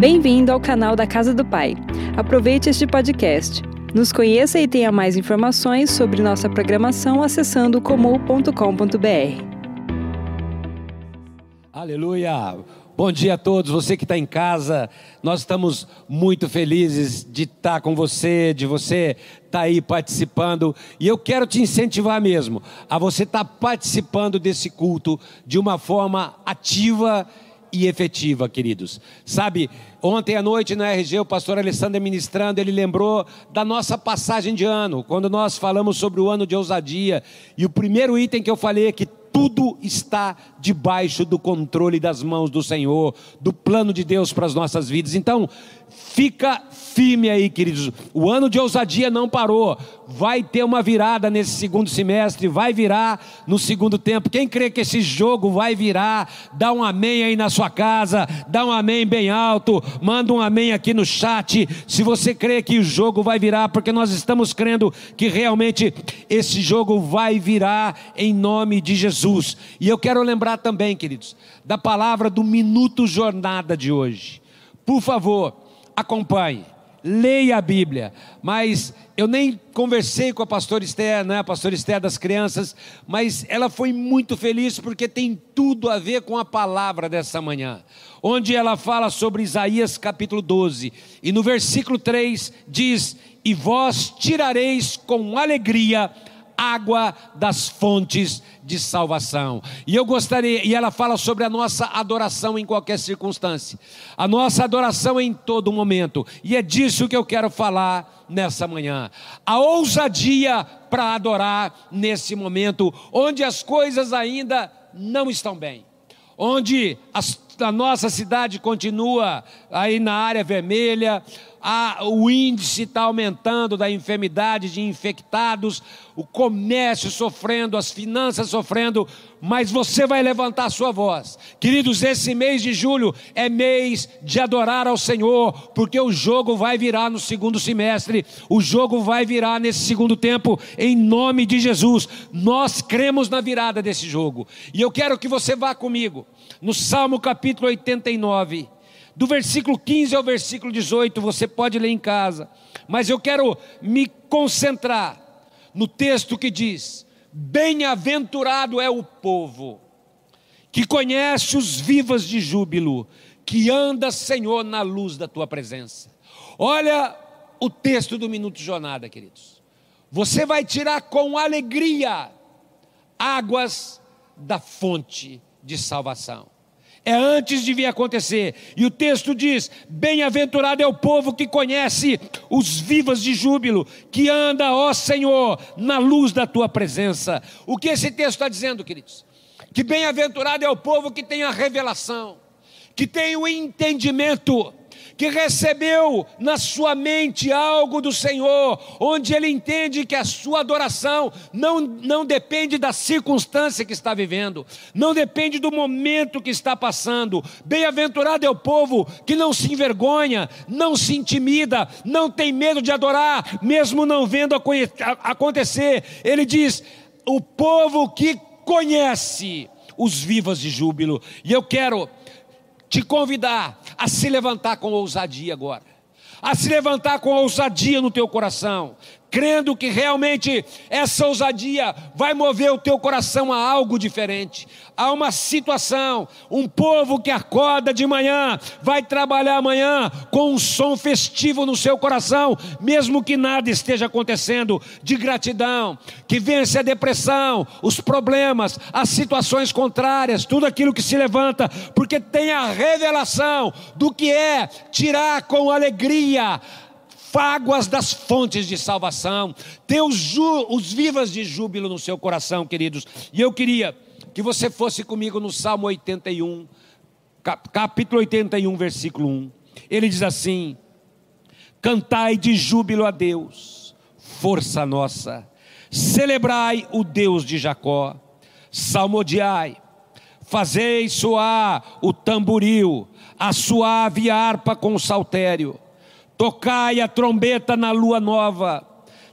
Bem-vindo ao canal da Casa do Pai. Aproveite este podcast. Nos conheça e tenha mais informações sobre nossa programação acessando comum.com.br. Aleluia! Bom dia a todos, você que está em casa. Nós estamos muito felizes de estar com você, de você estar aí participando. E eu quero te incentivar mesmo a você estar participando desse culto de uma forma ativa e efetiva, queridos. Sabe, ontem à noite na RG, o pastor Alessandro ministrando, ele lembrou da nossa passagem de ano, quando nós falamos sobre o ano de ousadia. E o primeiro item que eu falei é que tudo está debaixo do controle das mãos do Senhor, do plano de Deus para as nossas vidas. Então, fica firme aí, queridos. O ano de ousadia não parou. Vai ter uma virada nesse segundo semestre, vai virar no segundo tempo. Quem crê que esse jogo vai virar, dá um amém aí na sua casa, dá um amém bem alto, manda um amém aqui no chat. Se você crê que o jogo vai virar, porque nós estamos crendo que realmente esse jogo vai virar em nome de Jesus. E eu quero lembrar também, queridos, da palavra do minuto jornada de hoje. Por favor, acompanhe leia a Bíblia. Mas eu nem conversei com a pastora Esther, né, a pastora Esther das crianças, mas ela foi muito feliz porque tem tudo a ver com a palavra dessa manhã. Onde ela fala sobre Isaías capítulo 12, e no versículo 3 diz: "E vós tirareis com alegria água das fontes de salvação. E eu gostaria, e ela fala sobre a nossa adoração em qualquer circunstância, a nossa adoração em todo momento, e é disso que eu quero falar nessa manhã. A ousadia para adorar nesse momento, onde as coisas ainda não estão bem, onde as, a nossa cidade continua aí na área vermelha, a, o índice está aumentando da enfermidade de infectados, o comércio sofrendo, as finanças sofrendo, mas você vai levantar a sua voz. Queridos, esse mês de julho é mês de adorar ao Senhor, porque o jogo vai virar no segundo semestre, o jogo vai virar nesse segundo tempo, em nome de Jesus. Nós cremos na virada desse jogo, e eu quero que você vá comigo no Salmo capítulo 89 do versículo 15 ao versículo 18, você pode ler em casa, mas eu quero me concentrar no texto que diz: Bem-aventurado é o povo que conhece os vivas de júbilo, que anda, Senhor, na luz da tua presença. Olha o texto do minuto jornada, queridos. Você vai tirar com alegria águas da fonte de salvação. É antes de vir acontecer. E o texto diz: Bem-aventurado é o povo que conhece os vivas de júbilo, que anda, ó Senhor, na luz da tua presença. O que esse texto está dizendo, queridos? Que bem-aventurado é o povo que tem a revelação, que tem o entendimento que recebeu na sua mente algo do Senhor, onde ele entende que a sua adoração não, não depende da circunstância que está vivendo, não depende do momento que está passando. Bem-aventurado é o povo que não se envergonha, não se intimida, não tem medo de adorar, mesmo não vendo acontecer. Ele diz: o povo que conhece os vivas de júbilo. E eu quero te convidar a se levantar com ousadia agora, a se levantar com ousadia no teu coração, crendo que realmente essa ousadia vai mover o teu coração a algo diferente, a uma situação. Um povo que acorda de manhã, vai trabalhar amanhã com um som festivo no seu coração, mesmo que nada esteja acontecendo, de gratidão, que vence a depressão, os problemas, as situações contrárias, tudo aquilo que se levanta, porque tem a revelação do que é tirar com alegria fáguas das fontes de salvação, ter os, os vivas de júbilo no seu coração, queridos. E eu queria que você fosse comigo no Salmo 81, capítulo 81, versículo 1. Ele diz assim: Cantai de júbilo a Deus, força nossa, celebrai o Deus de Jacó, salmodiai, fazei soar o tamboril, a suave harpa com o saltério Tocai a trombeta na lua nova,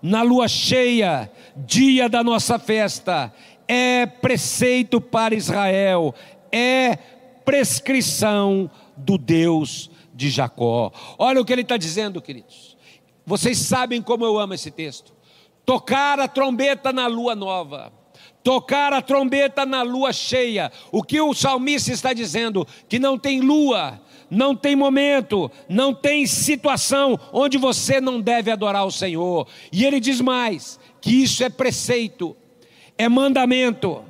na lua cheia, dia da nossa festa. É preceito para Israel, é prescrição do Deus de Jacó. Olha o que ele está dizendo, queridos. Vocês sabem como eu amo esse texto. Tocar a trombeta na lua nova tocar a trombeta na lua cheia. O que o salmista está dizendo? Que não tem lua, não tem momento, não tem situação onde você não deve adorar o Senhor. E ele diz mais: que isso é preceito, é mandamento.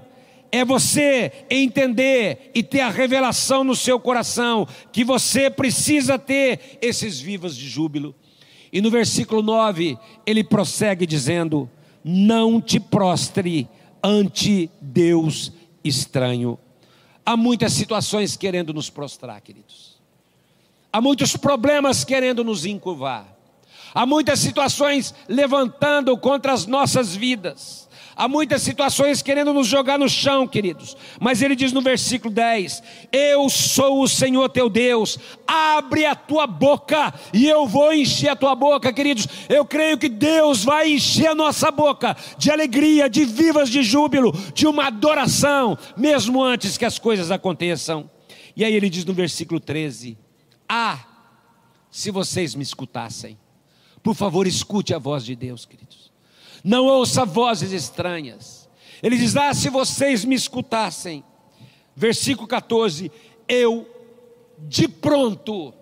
É você entender e ter a revelação no seu coração que você precisa ter esses vivos de júbilo. E no versículo 9, ele prossegue dizendo: Não te prostre ante Deus estranho. Há muitas situações querendo nos prostrar, queridos. Há muitos problemas querendo nos encurvar. Há muitas situações levantando contra as nossas vidas. Há muitas situações querendo nos jogar no chão, queridos. Mas ele diz no versículo 10: Eu sou o Senhor teu Deus, abre a tua boca e eu vou encher a tua boca, queridos. Eu creio que Deus vai encher a nossa boca de alegria, de vivas de júbilo, de uma adoração, mesmo antes que as coisas aconteçam. E aí ele diz no versículo 13: Ah, se vocês me escutassem, por favor, escute a voz de Deus, queridos não ouça vozes estranhas. Ele diz: Ah, se vocês me escutassem, versículo 14: Eu de pronto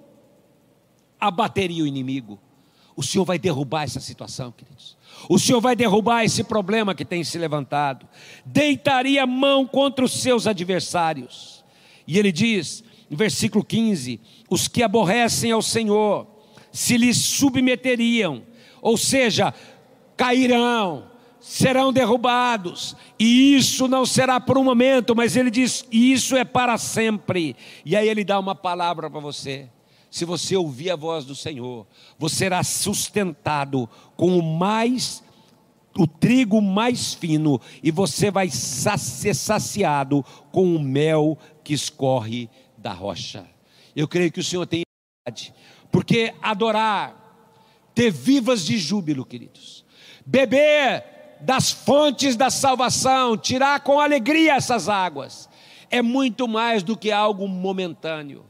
abateria o inimigo. O Senhor vai derrubar essa situação, queridos. O Senhor vai derrubar esse problema que tem se levantado. Deitaria a mão contra os seus adversários. E ele diz, no versículo 15: Os que aborrecem ao Senhor se lhes submeteriam, ou seja, cairão, serão derrubados, e isso não será por um momento, mas ele diz: isso é para sempre. E aí ele dá uma palavra para você. Se você ouvir a voz do Senhor, você será sustentado com o mais o trigo mais fino e você vai ser saciado com o mel que escorre da rocha. Eu creio que o Senhor tem porque adorar, ter vivas de júbilo, queridos. Beber das fontes da salvação, tirar com alegria essas águas, é muito mais do que algo momentâneo,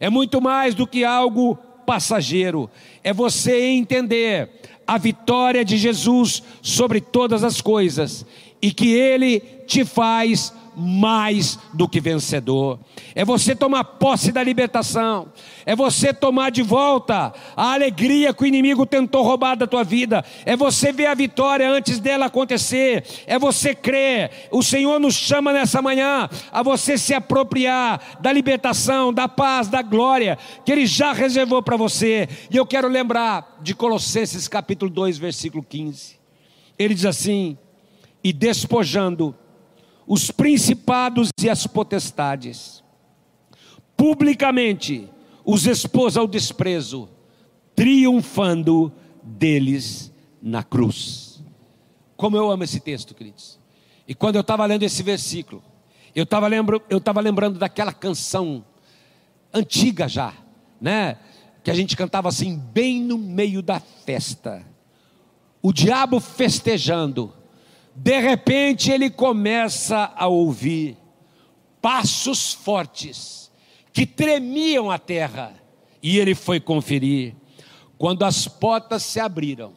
é muito mais do que algo passageiro, é você entender a vitória de Jesus sobre todas as coisas e que Ele te faz mais do que vencedor. É você tomar posse da libertação. É você tomar de volta a alegria que o inimigo tentou roubar da tua vida. É você ver a vitória antes dela acontecer. É você crer. O Senhor nos chama nessa manhã a você se apropriar da libertação, da paz, da glória que Ele já reservou para você. E eu quero lembrar de Colossenses capítulo 2, versículo 15. Ele diz assim: E despojando os principados e as potestades, publicamente os expôs ao desprezo, triunfando deles na cruz. Como eu amo esse texto, queridos. E quando eu estava lendo esse versículo, eu estava lembrando daquela canção antiga já, né? Que a gente cantava assim, bem no meio da festa. O diabo festejando, de repente ele começa a ouvir passos fortes que tremiam a terra, e ele foi conferir. Quando as portas se abriram,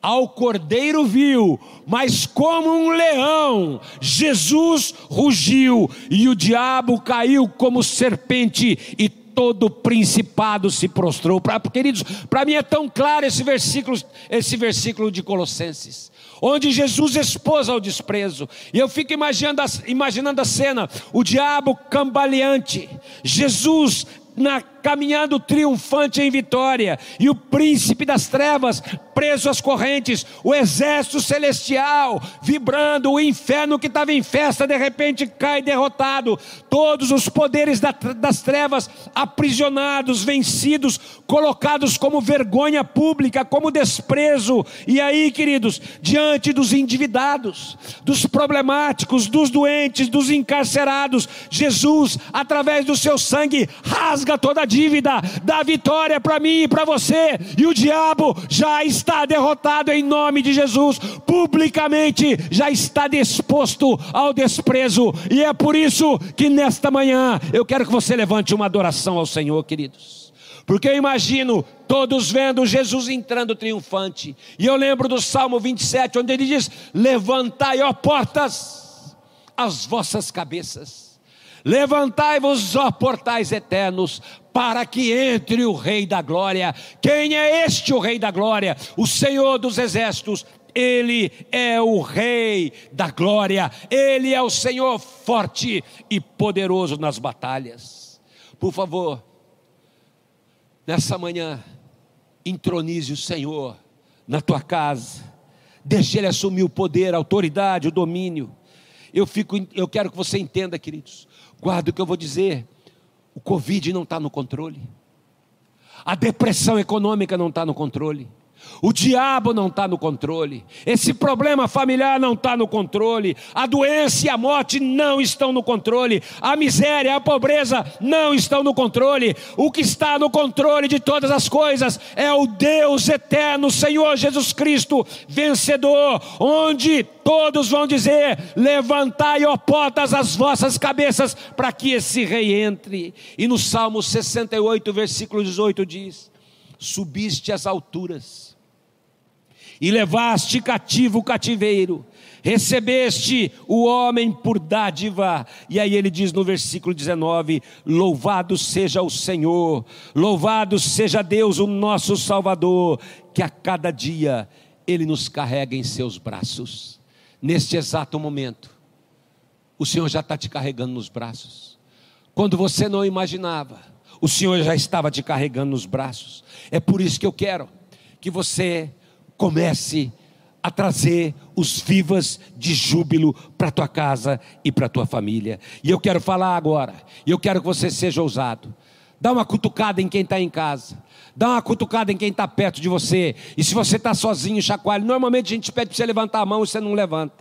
ao cordeiro viu, mas como um leão, Jesus rugiu, e o diabo caiu como serpente, e todo principado se prostrou. Pra, queridos, para mim é tão claro esse versículo, esse versículo de Colossenses onde Jesus expôs ao desprezo. E eu fico imaginando a, imaginando a cena: o diabo cambaleante, Jesus na, caminhando triunfante em vitória, e o príncipe das trevas preso às correntes, o exército celestial vibrando, o inferno que estava em festa de repente cai derrotado, todos os poderes da, das trevas aprisionados, vencidos, colocados como vergonha pública, como desprezo. E aí, queridos, diante dos endividados, dos problemáticos, dos doentes, dos encarcerados, Jesus, através do seu sangue, rasga toda a dívida, dá vitória para mim e para você, e o diabo já está derrotado em nome de Jesus, publicamente já está disposto ao desprezo, e é por isso que nesta manhã eu quero que você levante uma adoração ao Senhor, queridos Porque eu imagino todos vendo Jesus entrando triunfante. E eu lembro do Salmo 27, onde ele diz: Levantai, ó portas, as vossas cabeças. Levantai-vos, ó portais eternos, para que entre o Rei da Glória. Quem é este o Rei da Glória? O Senhor dos Exércitos. Ele é o Rei da Glória. Ele é o Senhor forte e poderoso nas batalhas. Por favor, nessa manhã, intronize o Senhor na tua casa, deixe Ele assumir o poder, a autoridade, o domínio. Eu, fico, eu quero que você entenda, queridos, guarda o que eu vou dizer: o Covid não está no controle, a depressão econômica não está no controle. O diabo não está no controle, esse problema familiar não está no controle, a doença e a morte não estão no controle, a miséria, a pobreza não estão no controle. O que está no controle de todas as coisas é o Deus eterno, Senhor Jesus Cristo, vencedor, onde todos vão dizer: Levantai, ó portas, as vossas cabeças, para que esse rei entre. E no Salmo 68, versículo 18 diz: Subiste às alturas e levaste cativo o cativeiro, recebeste o homem por dádiva. E aí ele diz no versículo 19: Louvado seja o Senhor, louvado seja Deus, o nosso Salvador, que a cada dia ele nos carrega em seus braços. Neste exato momento, o Senhor já está te carregando nos braços. Quando você não imaginava, o Senhor já estava te carregando nos braços. É por isso que eu quero que você comece a trazer os vivas de júbilo para tua casa e para tua família. E eu quero falar agora, e eu quero que você seja ousado. Dá uma cutucada em quem está em casa. Dá uma cutucada em quem está perto de você. E se você está sozinho, chacoalhe. Normalmente a gente pede para você levantar a mão e você não levanta.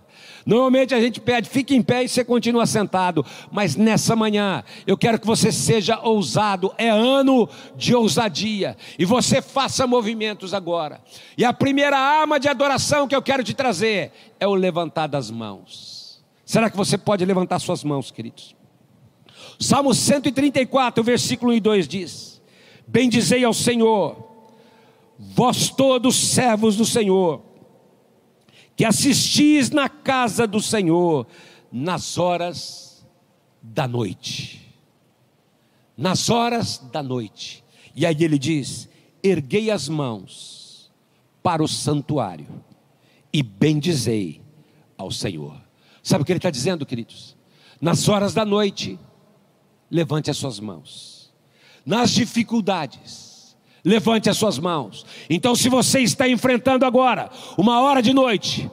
Normalmente a gente pede, fique em pé e você continua sentado. Mas nessa manhã, eu quero que você seja ousado. É ano de ousadia. E você faça movimentos agora. E a primeira arma de adoração que eu quero te trazer é o levantar das mãos. Será que você pode levantar suas mãos, queridos? Salmo 134, versículo 1 e 2 diz: Bendizei ao Senhor, vós todos servos do Senhor que assistis na casa do Senhor nas horas da noite. Nas horas da noite. E aí ele diz: erguei as mãos para o santuário e bendizei ao Senhor. Sabe o que ele está dizendo, queridos? Nas horas da noite, levante as suas mãos. Nas dificuldades, levante as suas mãos. Então, se você está enfrentando agora uma hora de noite,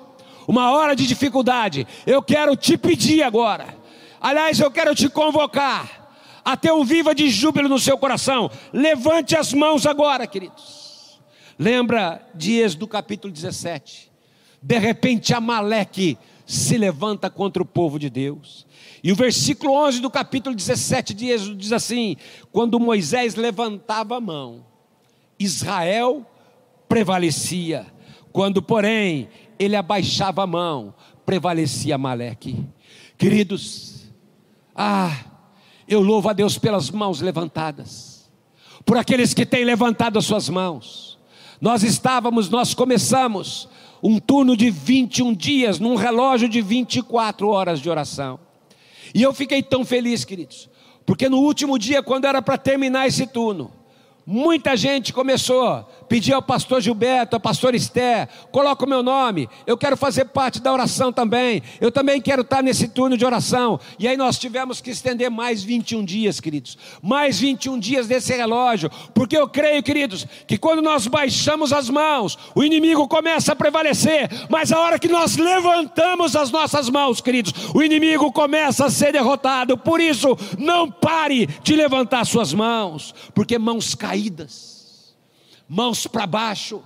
uma hora de dificuldade, eu quero te pedir agora. Aliás, eu quero te convocar a ter um viva de júbilo no seu coração. Levante as mãos agora, queridos. Lembra de Êxodo capítulo 17? De repente, Amaleque se levanta contra o povo de Deus. E o versículo 11 do capítulo 17 de Êxodo diz assim: Quando Moisés levantava a mão, Israel prevalecia. Quando, porém, ele abaixava a mão, prevalecia Amaleque. Queridos, ah, eu louvo a Deus pelas mãos levantadas, por aqueles que têm levantado as suas mãos. Nós estávamos, nós começamos um turno de 21 dias, num relógio de 24 horas de oração. E eu fiquei tão feliz, queridos, porque no último dia, quando era para terminar esse turno, muita gente começou pedi ao pastor Gilberto, ao pastor Esther, coloca o meu nome, eu quero fazer parte da oração também, eu também quero estar nesse turno de oração. E aí nós tivemos que estender mais 21 dias, queridos, mais 21 dias desse relógio, porque eu creio, queridos, que quando nós baixamos as mãos, o inimigo começa a prevalecer, mas a hora que nós levantamos as nossas mãos, queridos, o inimigo começa a ser derrotado. Por isso, não pare de levantar suas mãos, porque mãos caídas mãos para baixo,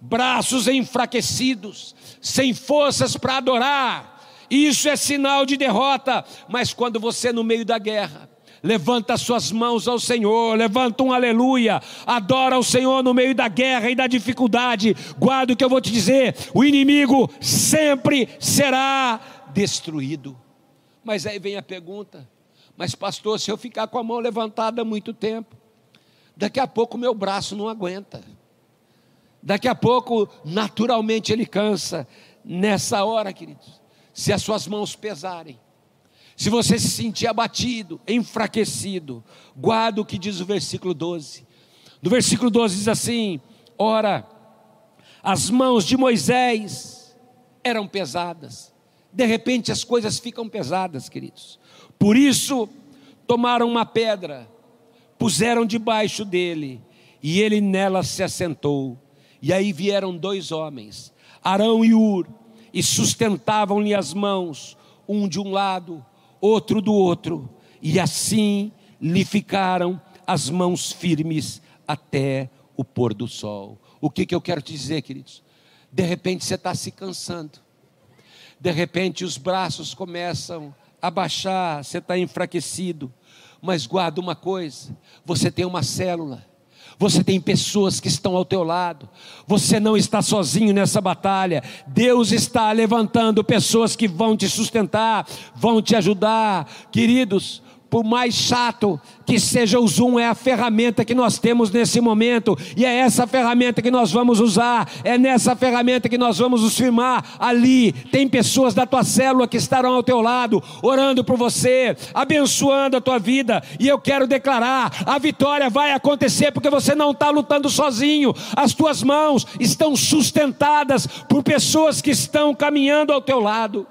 braços enfraquecidos, sem forças para adorar. Isso é sinal de derrota, mas quando você no meio da guerra, levanta suas mãos ao Senhor, levanta um aleluia, adora o Senhor no meio da guerra e da dificuldade. Guarda o que eu vou te dizer: o inimigo sempre será destruído. Mas aí vem a pergunta: mas pastor, se eu ficar com a mão levantada muito tempo, Daqui a pouco meu braço não aguenta. Daqui a pouco, naturalmente, ele cansa. Nessa hora, queridos, se as suas mãos pesarem, se você se sentir abatido, enfraquecido, guarda o que diz o versículo 12. No versículo 12 diz assim: Ora, as mãos de Moisés eram pesadas. De repente as coisas ficam pesadas, queridos. Por isso, tomaram uma pedra, puseram debaixo dele, e ele nela se assentou. E aí vieram dois homens, Arão e Ur, e sustentavam-lhe as mãos, um de um lado, outro do outro, e assim lhe ficaram as mãos firmes até o pôr do sol. O que, que eu quero te dizer, queridos? De repente você está se cansando, de repente os braços começam a baixar, você está enfraquecido, mas guarda uma coisa: você tem uma célula você tem pessoas que estão ao teu lado. Você não está sozinho nessa batalha. Deus está levantando pessoas que vão te sustentar, vão te ajudar. Queridos, por mais chato que seja o Zoom, é a ferramenta que nós temos nesse momento, e é essa ferramenta que nós vamos usar, é nessa ferramenta que nós vamos nos firmar. Ali. Tem pessoas da tua célula que estarão ao teu lado, orando por você, abençoando a tua vida, e eu quero declarar: a vitória vai acontecer porque você não está lutando sozinho, as tuas mãos estão sustentadas por pessoas que estão caminhando ao teu lado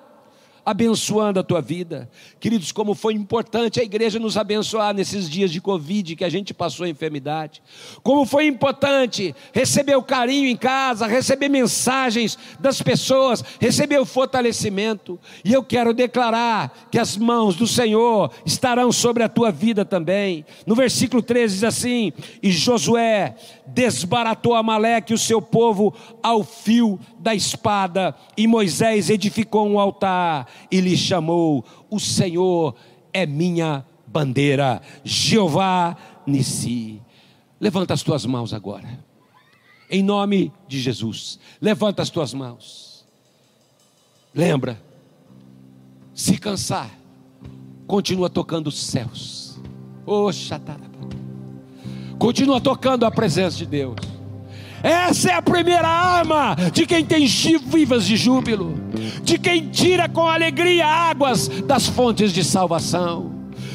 abençoando a tua vida. Queridos, como foi importante a igreja nos abençoar nesses dias de Covid que a gente passou a enfermidade. Como foi importante receber o carinho em casa, receber mensagens das pessoas, receber o fortalecimento. E eu quero declarar que as mãos do Senhor estarão sobre a tua vida também. No versículo 13 diz assim: E Josué desbaratou Amaleque e o seu povo ao fio da espada, e Moisés edificou um altar e lhe chamou: O Senhor é minha bandeira, Jeová Nissi. Levanta as tuas mãos agora, em nome de Jesus. Levanta as tuas mãos. Lembra, se cansar, continua tocando os céus. Oxa, continua tocando a presença de Deus. Essa é a primeira arma de quem tem vivas de júbilo, de quem tira com alegria águas das fontes de salvação.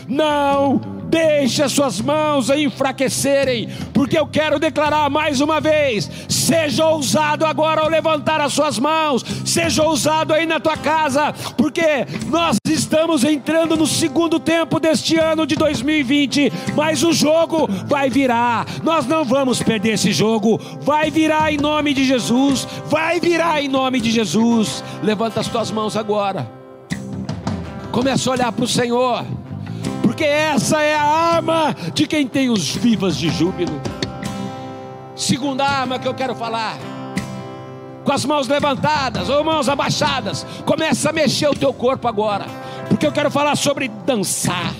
Não deixe as suas mãos enfraquecerem, porque eu quero declarar mais uma vez: seja ousado agora ao levantar as suas mãos, seja ousado aí na tua casa, porque nós estamos entrando no segundo tempo deste ano de 2020, mas o jogo vai virar, nós não vamos perder esse jogo, vai virar em nome de Jesus, vai virar em nome de Jesus. Levanta as tuas mãos agora, começa a olhar para o Senhor porque essa é a arma de quem tem os vivas de júbilo. Segunda arma que eu quero falar, com as mãos levantadas ou mãos abaixadas, começa a mexer o teu corpo agora, porque eu quero falar sobre dançar.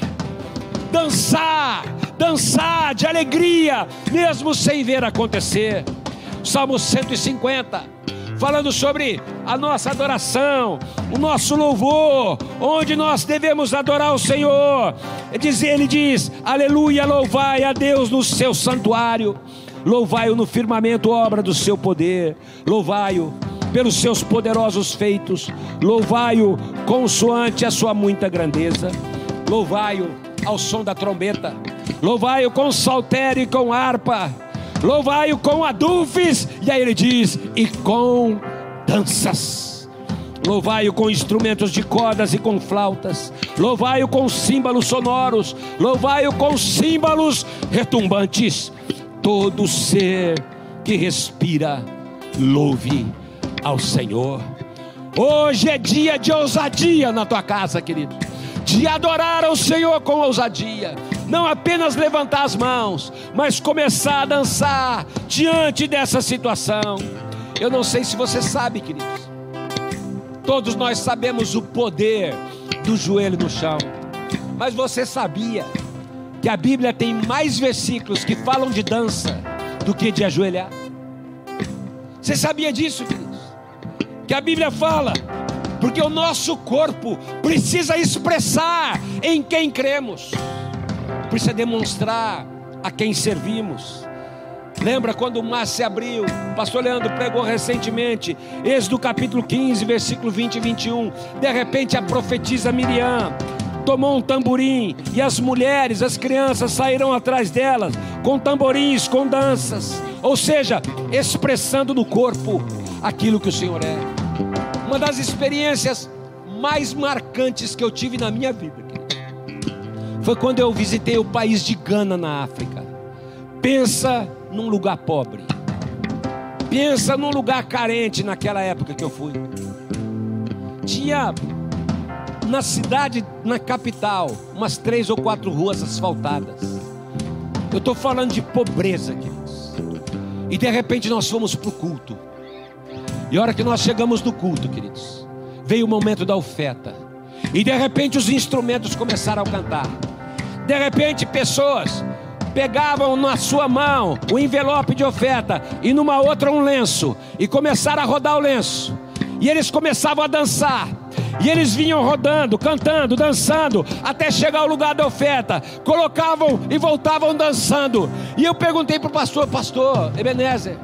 Dançar, dançar de alegria, mesmo sem ver acontecer. Salmo 150 falando sobre a nossa adoração, o nosso louvor, onde nós devemos adorar o Senhor. Ele diz: Aleluia, louvai a Deus no seu santuário, louvai-o no firmamento, obra do seu poder, louvai-o pelos seus poderosos feitos, louvai-o consoante a sua muita grandeza, louvai-o ao som da trombeta, louvai-o com saltério e com harpa louvai-o com adufes, e aí ele diz, e com danças. Louvai-o com instrumentos de cordas e com flautas, louvai-o com símbolos sonoros, louvai-o com símbolos retumbantes. Todo ser que respira, louve ao Senhor. Hoje é dia de ousadia na tua casa, querido, de adorar ao Senhor com ousadia não apenas levantar as mãos, mas começar a dançar diante dessa situação. Eu não sei se você sabe, queridos. Todos nós sabemos o poder do joelho no chão. Mas você sabia que a Bíblia tem mais versículos que falam de dança do que de ajoelhar? Você sabia disso, queridos? Que a Bíblia fala, porque o nosso corpo precisa expressar em quem cremos precisa demonstrar a quem servimos. Lembra quando o mar se abriu? O pastor Leandro pregou recentemente, Êxodo capítulo 15, versículo 20 e 21. De repente a profetisa Miriam tomou um tamborim e as mulheres, as crianças saíram atrás delas com tamborins, com danças, ou seja, expressando no corpo aquilo que o Senhor é. Uma das experiências mais marcantes que eu tive na minha vida foi quando eu visitei o país de Gana na África. Pensa num lugar pobre. Pensa num lugar carente naquela época que eu fui. Tinha na cidade, na capital, umas três ou quatro ruas asfaltadas. Eu estou falando de pobreza, queridos. E de repente nós fomos para o culto. E a hora que nós chegamos no culto, queridos, veio o momento da oferta. E de repente os instrumentos começaram a cantar. De repente pessoas pegavam na sua mão o envelope de oferta e numa outra um lenço e começaram a rodar o lenço. E eles começavam a dançar. E eles vinham rodando, cantando, dançando, até chegar ao lugar da oferta. Colocavam e voltavam dançando. E eu perguntei para o pastor, pastor Ebenezer,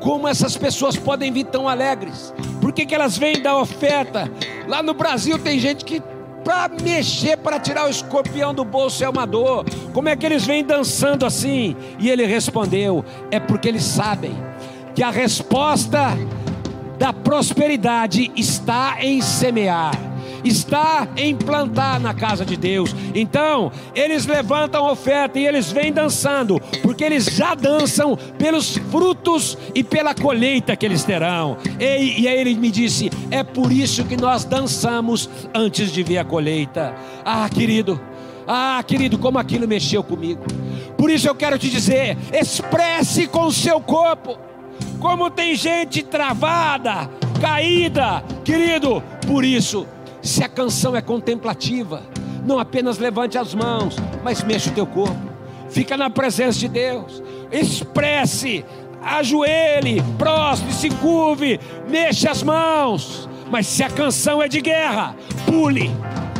como essas pessoas podem vir tão alegres? Por que, que elas vêm da oferta? Lá no Brasil tem gente que para mexer, para tirar o escorpião do bolso é uma dor. Como é que eles vêm dançando assim? E ele respondeu: é porque eles sabem que a resposta da prosperidade está em semear, está em plantar na casa de Deus. Então, eles levantam oferta e eles vêm dançando, porque eles já dançam pelos frutos e pela colheita que eles terão. E, e aí ele me disse: é por isso que nós dançamos antes de ver a colheita. Ah, querido. Ah, querido, como aquilo mexeu comigo. Por isso eu quero te dizer: expresse com o seu corpo como tem gente travada, caída, querido. Por isso, se a canção é contemplativa, não apenas levante as mãos, mas mexa o teu corpo. Fica na presença de Deus. Expresse, ajoelhe, prostre, se curve, mexa as mãos. Mas se a canção é de guerra, pule,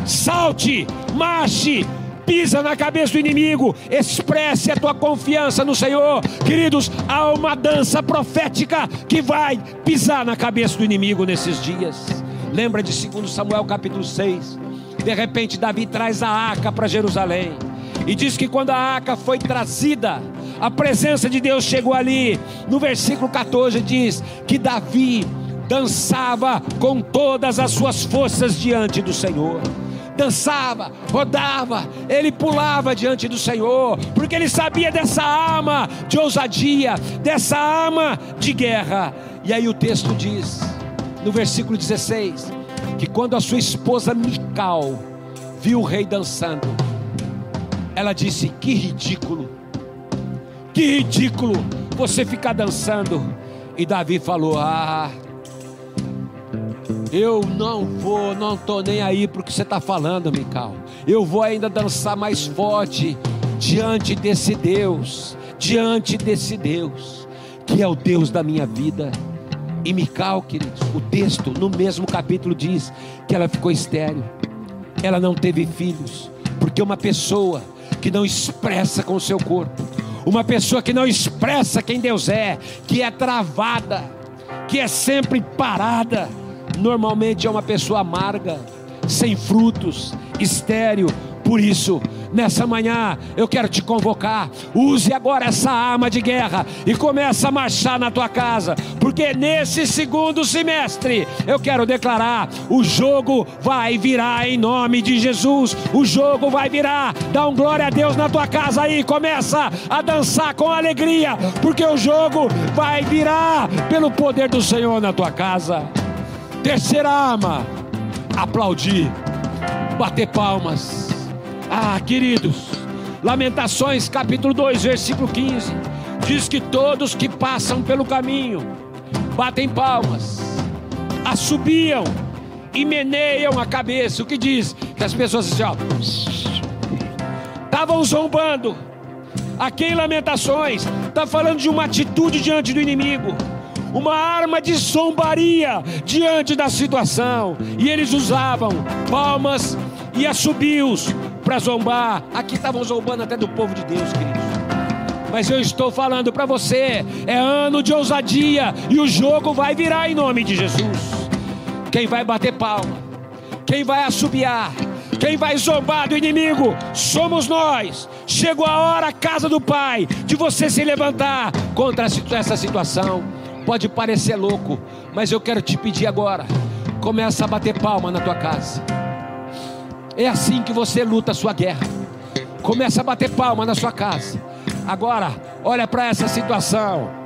salte, marche, pisa na cabeça do inimigo, expresse a tua confiança no Senhor. Queridos, há uma dança profética que vai pisar na cabeça do inimigo nesses dias. Lembra de 2 Samuel capítulo 6? De repente, Davi traz a arca para Jerusalém. E diz que quando a arca foi trazida, a presença de Deus chegou ali. No versículo 14 diz que Davi dançava com todas as suas forças diante do Senhor dançava, rodava, ele pulava diante do Senhor, porque ele sabia dessa arma de ousadia, dessa arma de guerra. E aí o texto diz, no versículo 16, que quando a sua esposa Mical viu o rei dançando, ela disse: Que ridículo, que ridículo você ficar dançando. E Davi falou: Ah, eu não vou, não estou nem aí para o que você está falando, Mical. Eu vou ainda dançar mais forte diante desse Deus, diante desse Deus, que é o Deus da minha vida. E Mical, queridos, o texto no mesmo capítulo diz que ela ficou estéril, ela não teve filhos, porque uma pessoa que não expressa com o seu corpo, uma pessoa que não expressa quem Deus é, que é travada, que é sempre parada, normalmente é uma pessoa amarga, sem frutos, estéril. Por isso, nessa manhã, eu quero te convocar. Use agora essa arma de guerra e comece a marchar na tua casa, porque nesse segundo semestre eu quero declarar: o jogo vai virar em nome de Jesus. O jogo vai virar. Dá um glória a Deus na tua casa aí, começa a dançar com alegria, porque o jogo vai virar pelo poder do Senhor na tua casa. Terceira arma, aplaudir, bater palmas. Ah, queridos, Lamentações capítulo 2, versículo 15, diz que todos que passam pelo caminho batem palmas, assobiam e meneiam a cabeça. O que diz? Que as pessoas assim, ó, estavam zombando. Aqui em Lamentações, está falando de uma atitude diante do inimigo uma arma de zombaria diante da situação. E eles usavam palmas e assobios para zombar. Aqui estavam zombando até do povo de Deus, queridos. Mas eu estou falando para você, é ano de ousadia e o jogo vai virar em nome de Jesus. Quem vai bater palma? Quem vai assobiar? Quem vai zombar do inimigo? Somos nós. Chegou a hora, casa do Pai, de você se levantar contra essa situação. Pode parecer louco, mas eu quero te pedir agora. Começa a bater palma na tua casa. É assim que você luta a sua guerra. Começa a bater palma na sua casa. Agora, olha para essa situação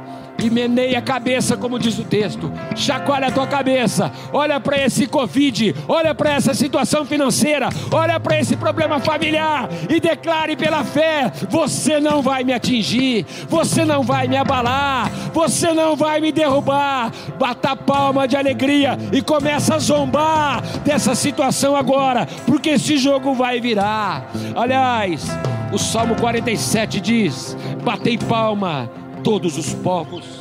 e meneia a cabeça, como diz o texto. Chacoalha a tua cabeça. Olha para esse Covid, olha para essa situação financeira, olha para esse problema familiar e declare pela fé: você não vai me atingir, você não vai me abalar, você não vai me derrubar. Bata palma de alegria e começa a zombar dessa situação agora, porque esse jogo vai virar. Aliás, o Salmo 47 diz: batei palma todos os povos.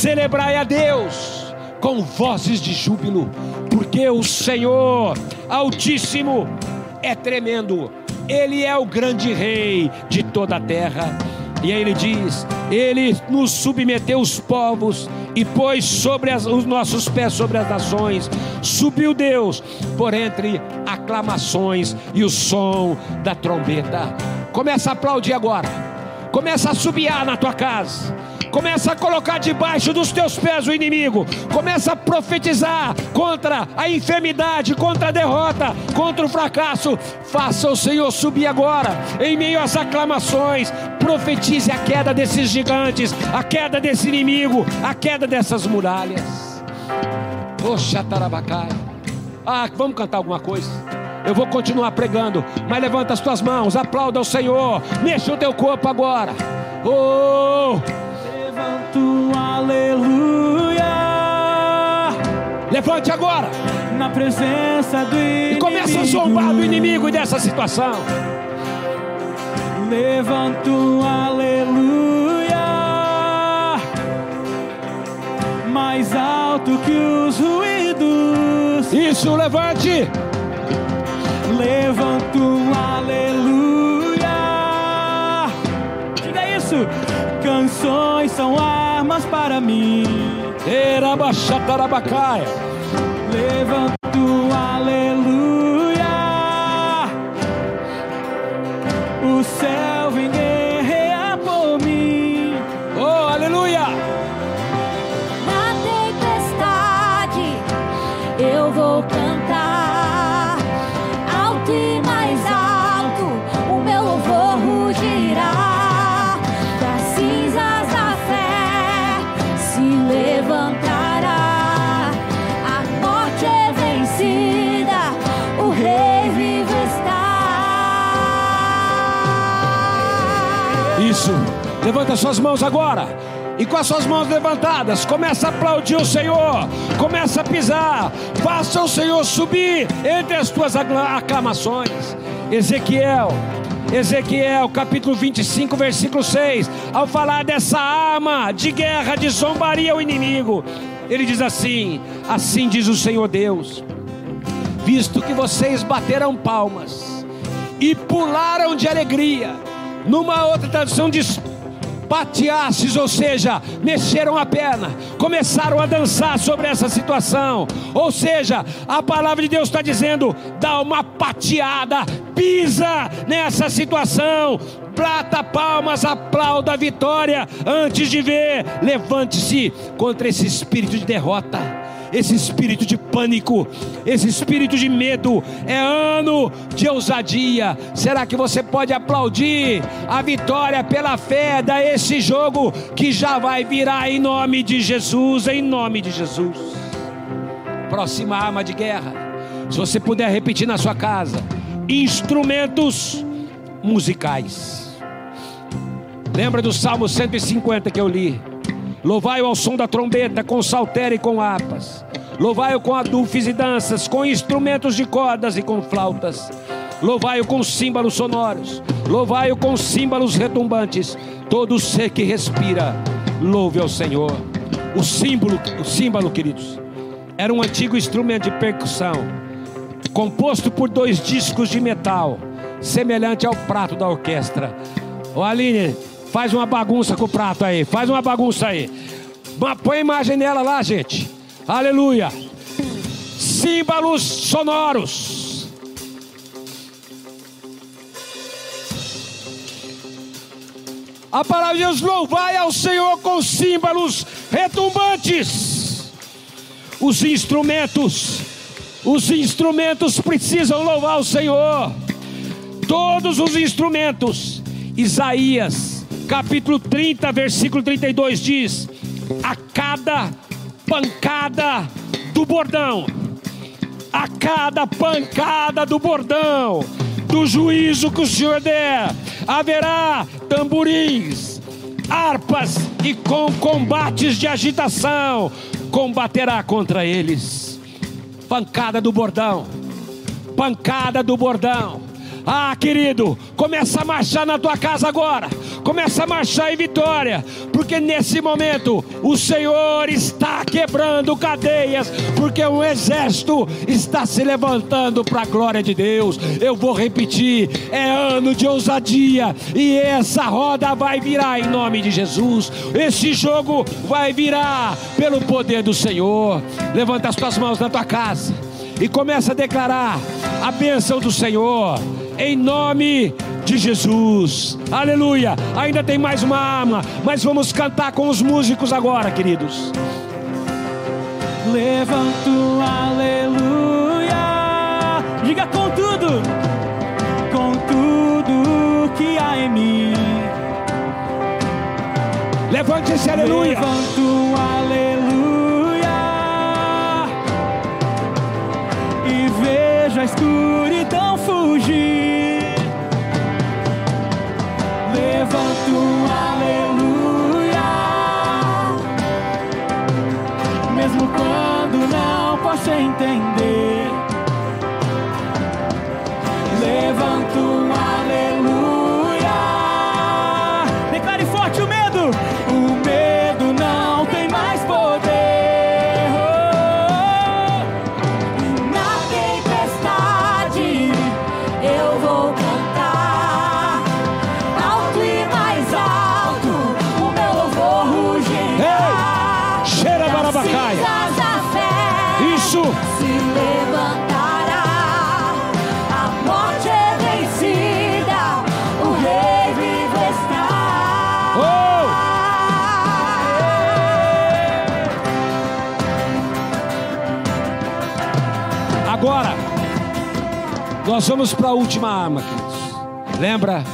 Celebrai a Deus com vozes de júbilo, porque o Senhor Altíssimo é tremendo, Ele é o grande Rei de toda a terra. E aí ele diz: Ele nos submeteu os povos e pôs sobre as, os nossos pés sobre as nações. Subiu Deus por entre aclamações e o som da trombeta. Começa a aplaudir agora. Começa a subiar na tua casa. Começa a colocar debaixo dos teus pés o inimigo. Começa a profetizar contra a enfermidade, contra a derrota, contra o fracasso. Faça o Senhor subir agora, em meio às aclamações. Profetize a queda desses gigantes, a queda desse inimigo, a queda dessas muralhas. Poxa, Tarabacai. Ah, vamos cantar alguma coisa. Eu vou continuar pregando, mas levanta as tuas mãos, aplauda o Senhor, mexa o teu corpo agora. Oh! Aleluia. Levante agora. Na presença do inimigo. E começa a zombar do inimigo e dessa situação. Levanto, aleluia. Mais alto que os ruídos. Isso, levante levanto um aleluia. Diga isso. Canções são armas para mim. Erabaxatarabacaia. Levanto Levanta suas mãos agora. E com as suas mãos levantadas, começa a aplaudir o Senhor, começa a pisar, faça o Senhor subir entre as tuas aclamações. Ezequiel, Ezequiel capítulo 25, versículo 6, ao falar dessa arma de guerra, de zombaria ao inimigo, ele diz assim: Assim diz o Senhor Deus, visto que vocês bateram palmas e pularam de alegria, numa outra tradução diz pateasses, ou seja, mexeram a perna, começaram a dançar sobre essa situação. Ou seja, a palavra de Deus está dizendo: dá uma pateada, pisa nessa situação, plata palmas, aplauda a vitória antes de ver. Levante-se contra esse espírito de derrota esse espírito de pânico, esse espírito de medo. É ano de ousadia. Será que você pode aplaudir a vitória pela fé da esse jogo que já vai virar em nome de Jesus, em nome de Jesus. Próxima arma de guerra. Se você puder repetir na sua casa, instrumentos musicais. Lembra do Salmo 150 que eu li? Louvai-o ao som da trombeta, com saltério e com harpas. Louvai-o com adufes e danças, com instrumentos de cordas e com flautas. Louvai-o com símbolos sonoros. Louvai-o com símbolos retumbantes. Todo ser que respira, louve ao Senhor. O símbolo, o símbolo, queridos, era um antigo instrumento de percussão, composto por dois discos de metal, semelhante ao prato da orquestra. Ô Aline, Faz uma bagunça com o prato aí. Faz uma bagunça aí. Põe a imagem dela lá, gente. Aleluia. Símbolos sonoros. A palavra de Deus louvai ao Senhor com símbolos retumbantes. Os instrumentos, os instrumentos precisam louvar o Senhor. Todos os instrumentos. Isaías, capítulo 30, versículo 32 diz: A cada pancada do bordão, a cada pancada do bordão, do juízo que o Senhor der, haverá tamborins, harpas e com combates de agitação, combaterá contra eles. Pancada do bordão, pancada do bordão. Ah, querido, começa a marchar na tua casa agora. Começa a marchar em vitória, porque nesse momento o Senhor está quebrando cadeias, porque um exército está se levantando para a glória de Deus. Eu vou repetir: é ano de ousadia e essa roda vai virar em nome de Jesus. Esse jogo vai virar pelo poder do Senhor. Levanta as tuas mãos na tua casa e começa a declarar a bênção do Senhor em nome de Jesus. Aleluia. Ainda tem mais uma arma, mas vamos cantar com os músicos agora, queridos. Levanto, aleluia. Diga com tudo, com tudo que há em mim. Levante esse aleluia. Levanto, aleluia. E vejo a escuridão fugir. Aleluia. Mesmo quando não posso entender. Nós vamos para a última arma, queridos. Lembra?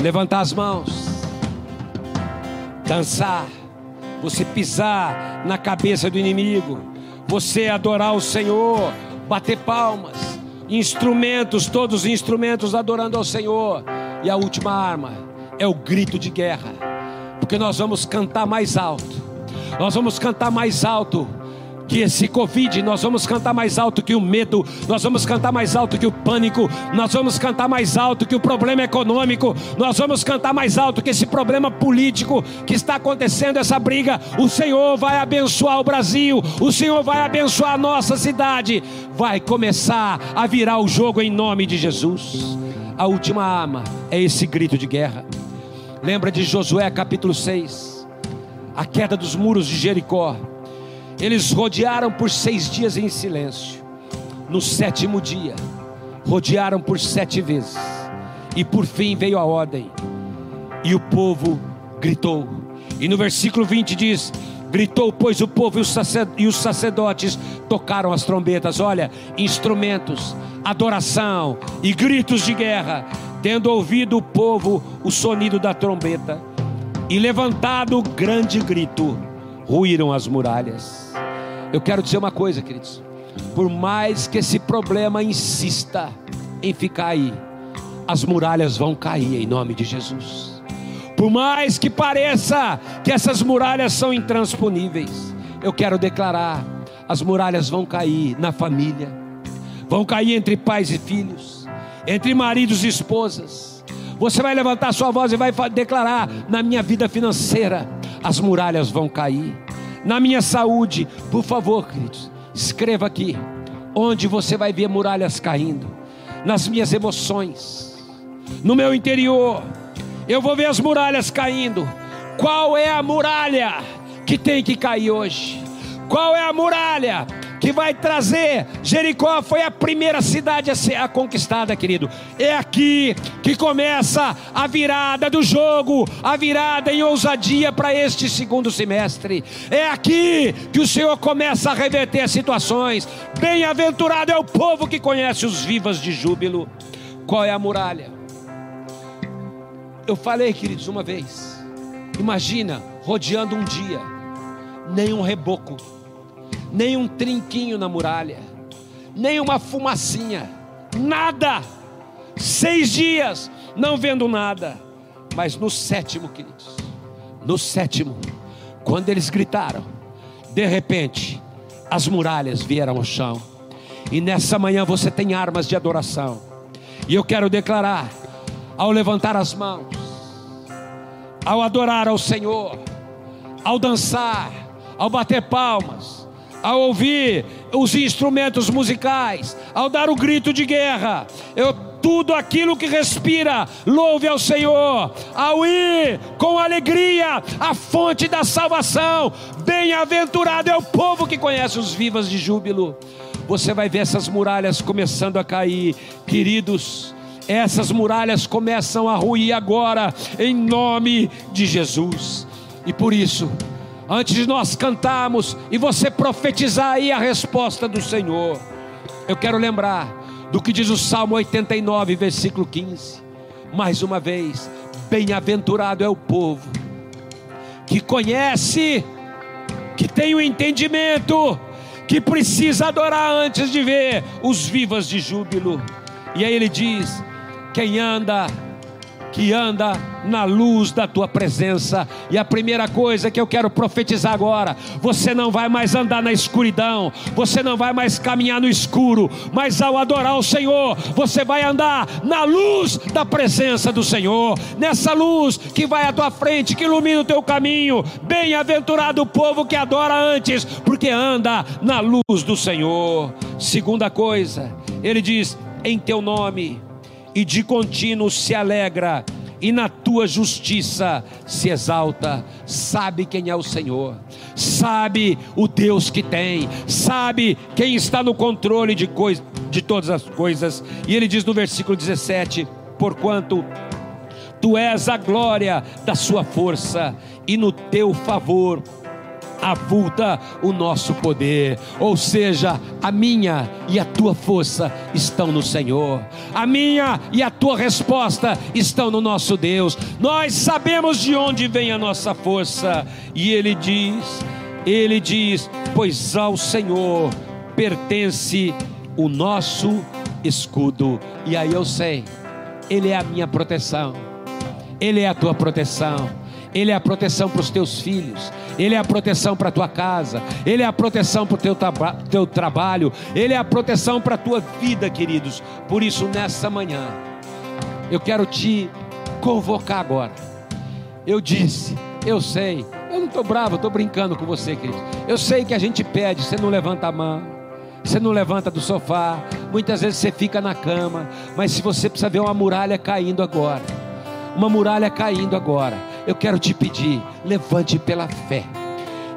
Levantar as mãos, dançar, você pisar na cabeça do inimigo, você adorar o Senhor, bater palmas, instrumentos, todos os instrumentos adorando ao Senhor. E a última arma é o grito de guerra, porque nós vamos cantar mais alto, nós vamos cantar mais alto que esse Covid, nós vamos cantar mais alto que o medo, nós vamos cantar mais alto que o pânico, nós vamos cantar mais alto que o problema econômico, nós vamos cantar mais alto que esse problema político que está acontecendo, essa briga. O Senhor vai abençoar o Brasil, o Senhor vai abençoar a nossa cidade, vai começar a virar o jogo em nome de Jesus. A última arma é esse grito de guerra. Lembra de Josué capítulo 6, a queda dos muros de Jericó. Eles rodearam por seis dias em silêncio. No sétimo dia, rodearam por sete vezes. E por fim veio a ordem. E o povo gritou. E no versículo 20 diz: Gritou, pois o povo e os sacer- os sacerdotes tocaram as trombetas. Olha, instrumentos, adoração e gritos de guerra. Tendo ouvido o povo o sonido da trombeta, e levantado grande grito, ruíram as muralhas. Eu quero dizer uma coisa, queridos. Por mais que esse problema insista em ficar aí, as muralhas vão cair em nome de Jesus. Por mais que pareça que essas muralhas são intransponíveis, eu quero declarar: as muralhas vão cair na família, vão cair entre pais e filhos, entre maridos e esposas. Você vai levantar sua voz e vai declarar: na minha vida financeira, as muralhas vão cair. Na minha saúde, por favor, queridos, escreva aqui onde você vai ver muralhas caindo. Nas minhas emoções, no meu interior, Eu vou ver as muralhas caindo. Qual é a muralha que tem que cair hoje? Qual é a muralha que vai trazer? Jericó foi a primeira cidade a ser conquistada, querido. É aqui que começa a virada do jogo, a virada em ousadia para este segundo semestre. É aqui que o Senhor começa a reverter as situações. Bem-aventurado é o povo que conhece os vivas de júbilo. Qual é a muralha? Eu falei, queridos, uma vez. Imagina rodeando um dia, nem um reboco, nem um trinquinho na muralha, nem uma fumacinha, nada. Seis dias não vendo nada. Mas no sétimo, queridos, no sétimo, quando eles gritaram, de repente, as muralhas vieram ao chão. E nessa manhã você tem armas de adoração. E eu quero declarar, ao levantar as mãos, ao adorar ao Senhor, ao dançar, ao bater palmas, ao ouvir os instrumentos musicais, ao dar o grito de guerra, eu tudo aquilo que respira, louve ao Senhor, ao ir com alegria à fonte da salvação. Bem-aventurado é o povo que conhece os vivas de júbilo. Você vai ver essas muralhas começando a cair, queridos. Essas muralhas começam a ruir agora, em nome de Jesus. E por isso, antes de nós cantarmos e você profetizar aí a resposta do Senhor, eu quero lembrar do que diz o Salmo 89, versículo 15. Mais uma vez, bem-aventurado é o povo que conhece, que tem o entendimento, que precisa adorar antes de ver os vivas de júbilo. E aí ele diz: quem anda, que anda na luz da tua presença. E a primeira coisa que eu quero profetizar agora: você não vai mais andar na escuridão, você não vai mais caminhar no escuro, mas ao adorar o Senhor, você vai andar na luz da presença do Senhor, nessa luz que vai à tua frente, que ilumina o teu caminho. Bem-aventurado o povo que adora antes, porque anda na luz do Senhor. Segunda coisa, ele diz: em teu nome e de contínuo se alegra, e na tua justiça se exalta. Sabe quem é o Senhor, sabe o Deus que tem, sabe quem está no controle de, coi- de todas as coisas. E ele diz no versículo 17: Porquanto tu és a glória da sua força, e no teu favor avulta o nosso poder, ou seja, a minha e a tua força estão no Senhor, a minha e a tua resposta estão no nosso Deus. Nós sabemos de onde vem a nossa força, e Ele diz: Ele diz, pois ao Senhor pertence o nosso escudo, e aí eu sei, Ele é a minha proteção. Ele é a tua proteção. Ele é a proteção para os teus filhos. Ele é a proteção para a tua casa. Ele é a proteção para o teu, traba- teu trabalho. Ele é a proteção para a tua vida, queridos. Por isso, nessa manhã, eu quero te convocar agora. Eu disse, eu sei, eu não estou bravo, estou brincando com você, querido. Eu sei que a gente pede, você não levanta a mão, você não levanta do sofá, muitas vezes você fica na cama, mas se você precisa ver uma muralha caindo agora, uma muralha caindo agora, eu quero te pedir, levante pela fé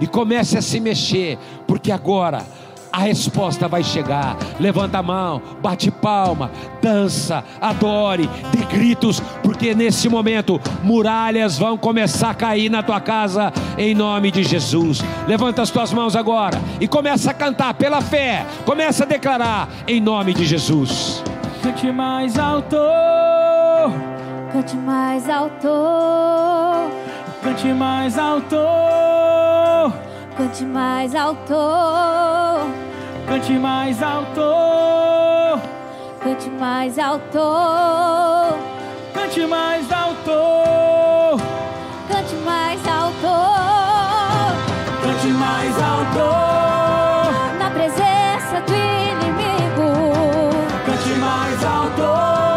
e comece a se mexer, porque agora a resposta vai chegar. Levanta a mão, bate palma, dança, adore, dê gritos, porque nesse momento muralhas vão começar a cair na tua casa em nome de Jesus. Levanta as tuas mãos agora e começa a cantar pela fé. Começa a declarar em nome de Jesus. Cante mais alto, Cante mais alto, cante mais alto, cante mais alto, cante mais alto, cante mais alto, cante mais alto, cante mais alto. cante mais alto, Na presença do inimigo, cante mais alto,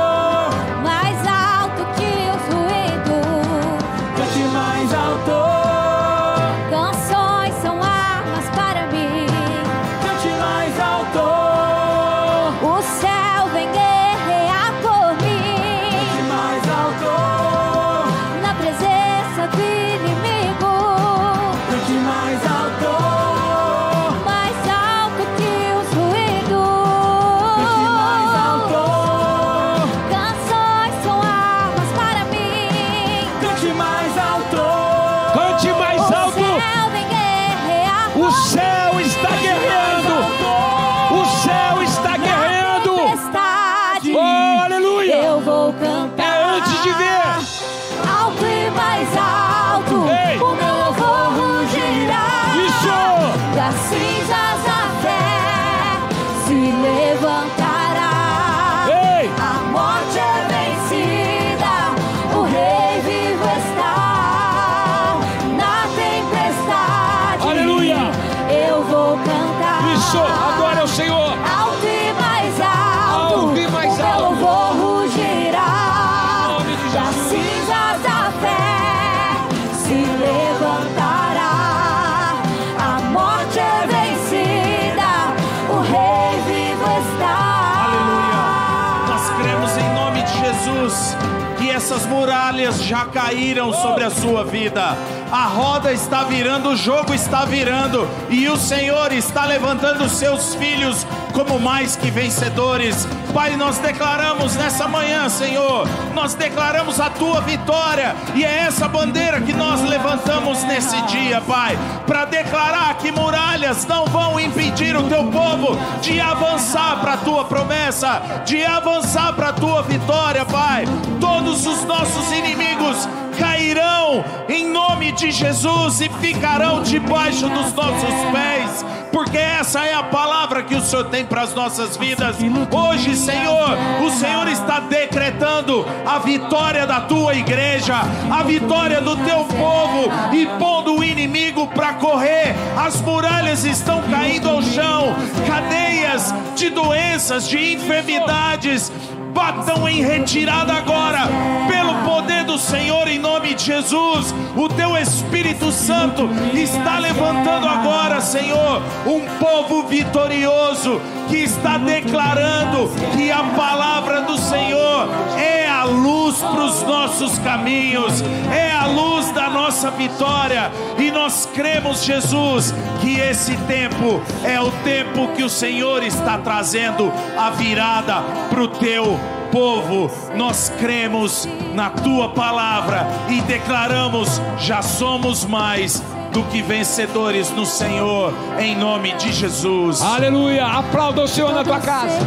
Jesus essas muralhas já caíram sobre a sua vida. A roda está virando, o jogo está virando, e o Senhor está levantando seus filhos como mais que vencedores. Pai, nós declaramos nessa manhã, Senhor, nós declaramos a tua vitória, e é essa bandeira que nós levantamos nesse dia, Pai, para declarar que muralhas não vão impedir o teu povo de avançar para a tua promessa, de avançar para a tua vitória, Pai. Todos os nossos inimigos cairão em nome de Jesus e ficarão debaixo dos nossos pés, porque essa é a palavra que o Senhor tem para as nossas vidas. Hoje, Senhor, o Senhor está decretando a vitória da tua igreja, a vitória do teu povo e pondo o inimigo para correr. As muralhas estão caindo ao chão, cadeias de doenças, de enfermidades batam em retirada agora, pelo poder do Senhor, em nome de Jesus. O teu Espírito Santo está levantando agora, Senhor, um povo vitorioso que está declarando que a palavra do Senhor é a luz para os nossos caminhos, é a luz da nossa vitória, e nós cremos, Jesus, que esse tempo é o tempo que o Senhor está trazendo a virada para o teu povo, nós cremos na tua palavra e declaramos: já somos mais do que vencedores no Senhor, em nome de Jesus. Aleluia! Aplauda o Senhor na tua casa.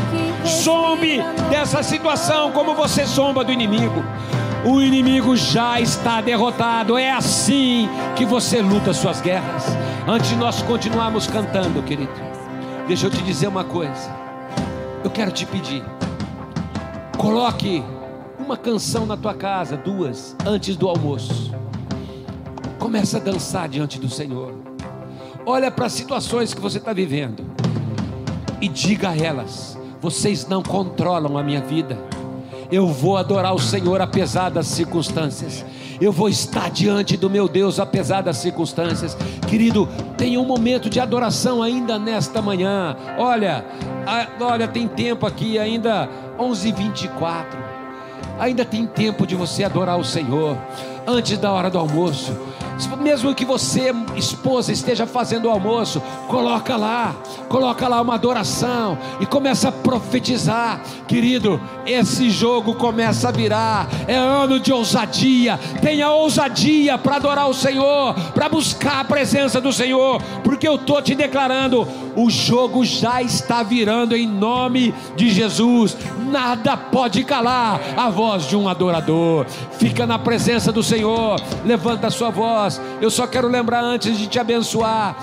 Sombe dessa situação como você somba do inimigo. O inimigo já está derrotado. É assim que você luta suas guerras. Antes de nós continuarmos cantando, querido, deixa eu te dizer uma coisa. Eu quero te pedir. Coloque uma canção na tua casa, duas, antes do almoço. Começa a dançar diante do Senhor. Olha para as situações que você está vivendo e diga a elas: vocês não controlam a minha vida. Eu vou adorar o Senhor apesar das circunstâncias. Eu vou estar diante do meu Deus apesar das circunstâncias. Querido, tenha um momento de adoração ainda nesta manhã. Olha, a, olha, tem tempo aqui ainda 11:24. Ainda tem tempo de você adorar o Senhor antes da hora do almoço. Mesmo que você, esposa, esteja fazendo o almoço, coloca lá, coloca lá uma adoração e começa a profetizar, querido. Esse jogo começa a virar, é ano de ousadia. Tenha ousadia para adorar o Senhor, para buscar a presença do Senhor, porque eu estou te declarando: o jogo já está virando em nome de Jesus. Nada pode calar a voz de um adorador. Fica na presença do Senhor, levanta a sua voz eu só quero lembrar antes de te abençoar.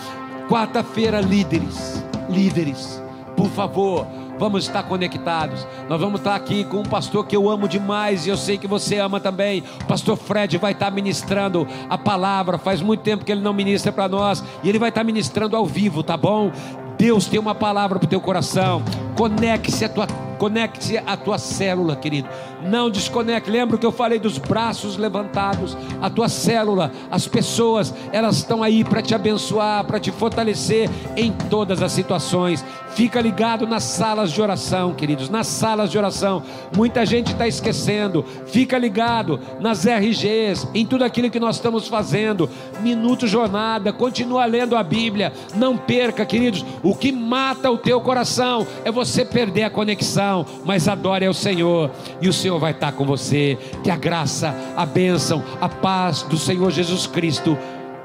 Quarta-feira, líderes, líderes, por favor, vamos estar conectados. Nós vamos estar aqui com um pastor que eu amo demais e eu sei que você ama também. O pastor Fred vai estar ministrando a palavra. Faz muito tempo que ele não ministra para nós e ele vai estar ministrando ao vivo, tá bom? Deus tem uma palavra para o teu coração. Conecte-se a tua Conecte a tua célula, querido. Não desconecte. Lembra que eu falei dos braços levantados? A tua célula, as pessoas, elas estão aí para te abençoar, para te fortalecer em todas as situações. Fica ligado nas salas de oração, queridos. Nas salas de oração. Muita gente está esquecendo. Fica ligado nas RGs, em tudo aquilo que nós estamos fazendo. Minuto jornada. Continua lendo a Bíblia. Não perca, queridos. O que mata o teu coração é você perder a conexão mas adore ao Senhor e o Senhor vai estar com você. Que a graça, a bênção, a paz do Senhor Jesus Cristo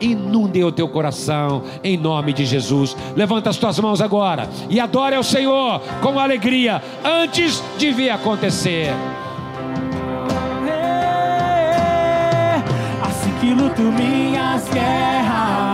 inunde o teu coração, em nome de Jesus. Levanta as tuas mãos agora e adore ao Senhor com alegria, antes de vir acontecer. Assim que luto minhas guerras,